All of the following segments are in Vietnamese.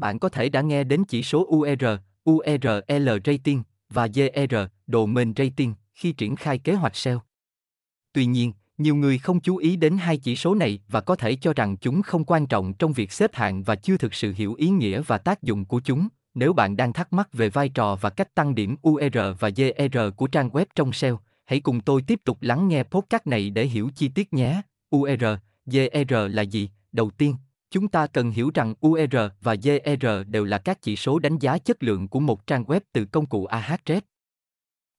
Bạn có thể đã nghe đến chỉ số UR, URL rating và GR, domain rating khi triển khai kế hoạch SEO. Tuy nhiên, nhiều người không chú ý đến hai chỉ số này và có thể cho rằng chúng không quan trọng trong việc xếp hạng và chưa thực sự hiểu ý nghĩa và tác dụng của chúng. Nếu bạn đang thắc mắc về vai trò và cách tăng điểm UR và GR của trang web trong SEO, hãy cùng tôi tiếp tục lắng nghe podcast này để hiểu chi tiết nhé. UR, GR là gì? Đầu tiên, chúng ta cần hiểu rằng UR và GR đều là các chỉ số đánh giá chất lượng của một trang web từ công cụ Ahrefs.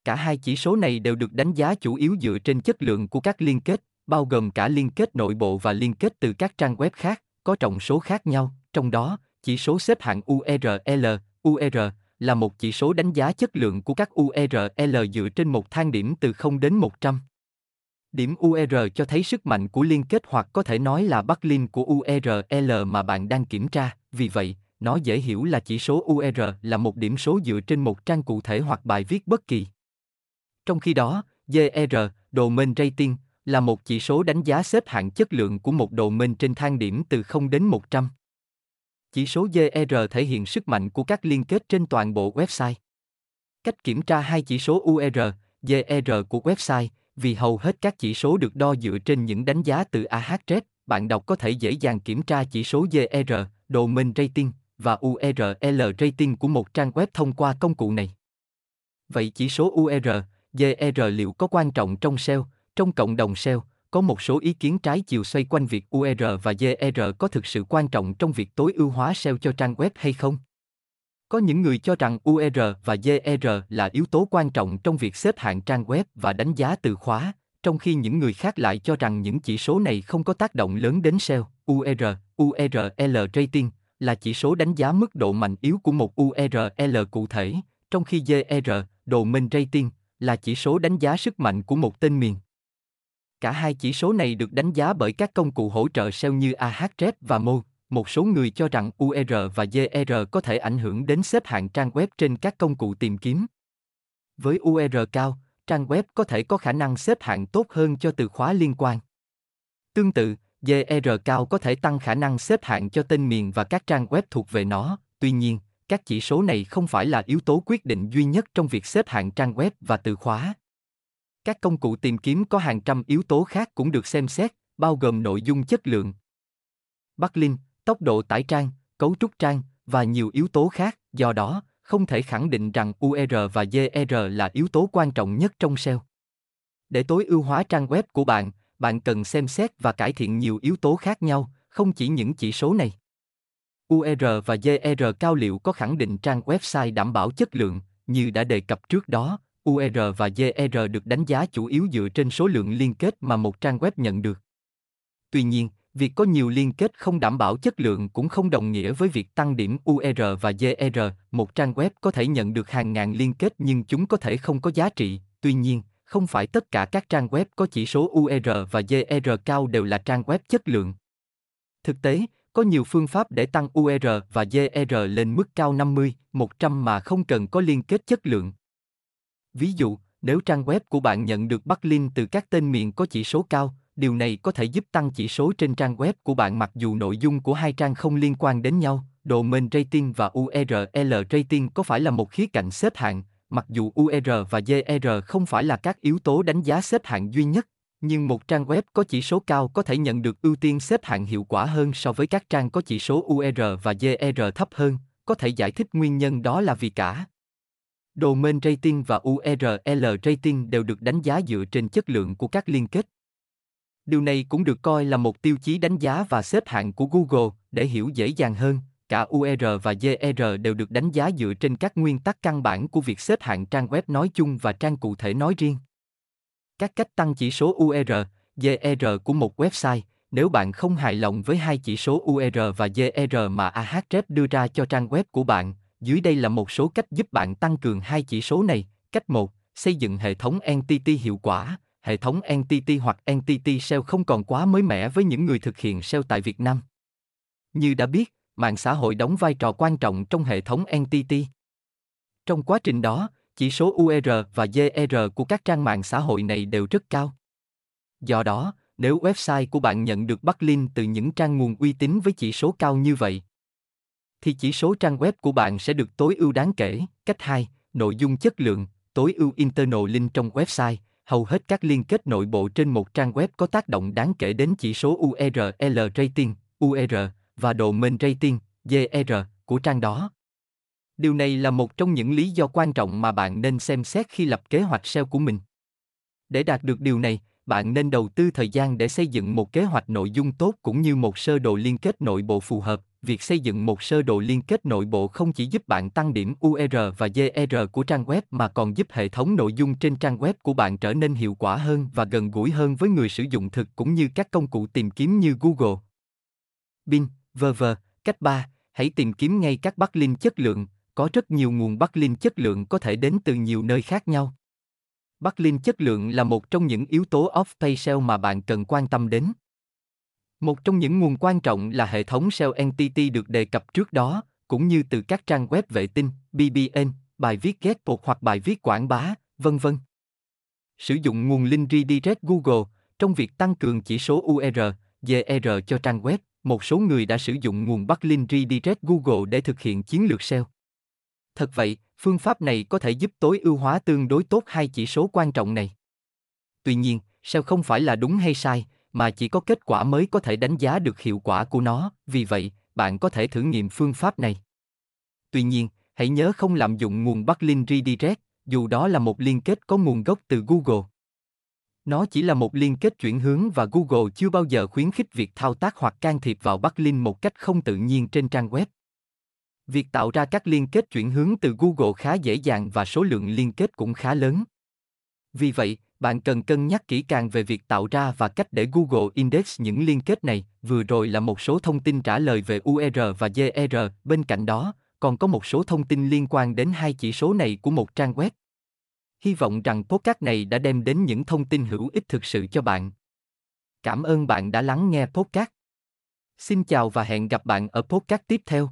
Cả hai chỉ số này đều được đánh giá chủ yếu dựa trên chất lượng của các liên kết, bao gồm cả liên kết nội bộ và liên kết từ các trang web khác, có trọng số khác nhau, trong đó, chỉ số xếp hạng URL, UR, là một chỉ số đánh giá chất lượng của các URL dựa trên một thang điểm từ 0 đến 100. Điểm UR cho thấy sức mạnh của liên kết hoặc có thể nói là backlink của URL mà bạn đang kiểm tra, vì vậy, nó dễ hiểu là chỉ số UR là một điểm số dựa trên một trang cụ thể hoặc bài viết bất kỳ. Trong khi đó, GR, domain rating, là một chỉ số đánh giá xếp hạng chất lượng của một domain trên thang điểm từ 0 đến 100. Chỉ số GR thể hiện sức mạnh của các liên kết trên toàn bộ website. Cách kiểm tra hai chỉ số UR, GR của website, vì hầu hết các chỉ số được đo dựa trên những đánh giá từ Ahrefs, bạn đọc có thể dễ dàng kiểm tra chỉ số GR, domain rating và URL rating của một trang web thông qua công cụ này. Vậy chỉ số UR, GR liệu có quan trọng trong SEO, trong cộng đồng SEO, có một số ý kiến trái chiều xoay quanh việc UR và GR có thực sự quan trọng trong việc tối ưu hóa SEO cho trang web hay không? Có những người cho rằng UR và GR là yếu tố quan trọng trong việc xếp hạng trang web và đánh giá từ khóa, trong khi những người khác lại cho rằng những chỉ số này không có tác động lớn đến SEO. UR, URL rating là chỉ số đánh giá mức độ mạnh yếu của một URL cụ thể, trong khi GR, domain rating, là chỉ số đánh giá sức mạnh của một tên miền. Cả hai chỉ số này được đánh giá bởi các công cụ hỗ trợ SEO như Ahrefs và Moz. Một số người cho rằng UR và GR có thể ảnh hưởng đến xếp hạng trang web trên các công cụ tìm kiếm. Với UR cao, trang web có thể có khả năng xếp hạng tốt hơn cho từ khóa liên quan. Tương tự, GR cao có thể tăng khả năng xếp hạng cho tên miền và các trang web thuộc về nó. Tuy nhiên, các chỉ số này không phải là yếu tố quyết định duy nhất trong việc xếp hạng trang web và từ khóa. Các công cụ tìm kiếm có hàng trăm yếu tố khác cũng được xem xét, bao gồm nội dung chất lượng, Bắc Linh tốc độ tải trang, cấu trúc trang và nhiều yếu tố khác, do đó, không thể khẳng định rằng UR và GR là yếu tố quan trọng nhất trong SEO. Để tối ưu hóa trang web của bạn, bạn cần xem xét và cải thiện nhiều yếu tố khác nhau, không chỉ những chỉ số này. UR và GR cao liệu có khẳng định trang website đảm bảo chất lượng, như đã đề cập trước đó, UR và GR được đánh giá chủ yếu dựa trên số lượng liên kết mà một trang web nhận được. Tuy nhiên, việc có nhiều liên kết không đảm bảo chất lượng cũng không đồng nghĩa với việc tăng điểm UR và GR. Một trang web có thể nhận được hàng ngàn liên kết nhưng chúng có thể không có giá trị. Tuy nhiên, không phải tất cả các trang web có chỉ số UR và GR cao đều là trang web chất lượng. Thực tế, có nhiều phương pháp để tăng UR và GR lên mức cao 50, 100 mà không cần có liên kết chất lượng. Ví dụ, nếu trang web của bạn nhận được backlink từ các tên miền có chỉ số cao, điều này có thể giúp tăng chỉ số trên trang web của bạn mặc dù nội dung của hai trang không liên quan đến nhau. Domain rating và URL rating có phải là một khía cạnh xếp hạng, mặc dù UR và GR không phải là các yếu tố đánh giá xếp hạng duy nhất, nhưng một trang web có chỉ số cao có thể nhận được ưu tiên xếp hạng hiệu quả hơn so với các trang có chỉ số UR và GR thấp hơn, có thể giải thích nguyên nhân đó là vì cả Domain rating và URL rating đều được đánh giá dựa trên chất lượng của các liên kết. Điều này cũng được coi là một tiêu chí đánh giá và xếp hạng của Google, để hiểu dễ dàng hơn, cả UR và GR đều được đánh giá dựa trên các nguyên tắc căn bản của việc xếp hạng trang web nói chung và trang cụ thể nói riêng. Các cách tăng chỉ số UR, GR của một website, nếu bạn không hài lòng với hai chỉ số UR và GR mà Ahrefs đưa ra cho trang web của bạn, dưới đây là một số cách giúp bạn tăng cường hai chỉ số này. Cách 1, xây dựng hệ thống entity hiệu quả. Hệ thống entity hoặc entity SEO không còn quá mới mẻ với những người thực hiện SEO tại Việt Nam. Như đã biết, mạng xã hội đóng vai trò quan trọng trong hệ thống entity. Trong quá trình đó, chỉ số UR và GR của các trang mạng xã hội này đều rất cao. Do đó, nếu website của bạn nhận được backlink từ những trang nguồn uy tín với chỉ số cao như vậy, thì chỉ số trang web của bạn sẽ được tối ưu đáng kể. Cách 2, nội dung chất lượng, tối ưu internal link trong website. Hầu hết các liên kết nội bộ trên một trang web có tác động đáng kể đến chỉ số URL rating, UR và domain rating, DR của trang đó. Điều này là một trong những lý do quan trọng mà bạn nên xem xét khi lập kế hoạch SEO của mình. Để đạt được điều này, bạn nên đầu tư thời gian để xây dựng một kế hoạch nội dung tốt cũng như một sơ đồ liên kết nội bộ phù hợp. Việc xây dựng một sơ đồ liên kết nội bộ không chỉ giúp bạn tăng điểm UR và GR của trang web mà còn giúp hệ thống nội dung trên trang web của bạn trở nên hiệu quả hơn và gần gũi hơn với người sử dụng thực cũng như các công cụ tìm kiếm như Google, Bing, v.v. Cách 3, hãy tìm kiếm ngay các backlink chất lượng, có rất nhiều nguồn backlink chất lượng có thể đến từ nhiều nơi khác nhau. Backlink chất lượng là một trong những yếu tố off-page SEO mà bạn cần quan tâm đến. Một trong những nguồn quan trọng là hệ thống SEO Entity được đề cập trước đó, cũng như từ các trang web vệ tinh, BBN, bài viết ghét cột hoặc bài viết quảng bá, vân vân. Sử dụng nguồn link redirect Google trong việc tăng cường chỉ số UR, GR cho trang web, một số người đã sử dụng nguồn backlink redirect Google để thực hiện chiến lược SEO. Thật vậy, phương pháp này có thể giúp tối ưu hóa tương đối tốt hai chỉ số quan trọng này. Tuy nhiên, SEO không phải là đúng hay sai, mà chỉ có kết quả mới có thể đánh giá được hiệu quả của nó, vì vậy, bạn có thể thử nghiệm phương pháp này. Tuy nhiên, hãy nhớ không lạm dụng nguồn backlink redirect, dù đó là một liên kết có nguồn gốc từ Google. Nó chỉ là một liên kết chuyển hướng và Google chưa bao giờ khuyến khích việc thao tác hoặc can thiệp vào backlink một cách không tự nhiên trên trang web. Việc tạo ra các liên kết chuyển hướng từ Google khá dễ dàng và số lượng liên kết cũng khá lớn. Vì vậy, bạn cần cân nhắc kỹ càng về việc tạo ra và cách để Google Index những liên kết này. Vừa rồi là một số thông tin trả lời về UR và GR, bên cạnh đó, còn có một số thông tin liên quan đến hai chỉ số này của một trang web. Hy vọng rằng podcast này đã đem đến những thông tin hữu ích thực sự cho bạn. Cảm ơn bạn đã lắng nghe podcast. Xin chào và hẹn gặp bạn ở podcast tiếp theo.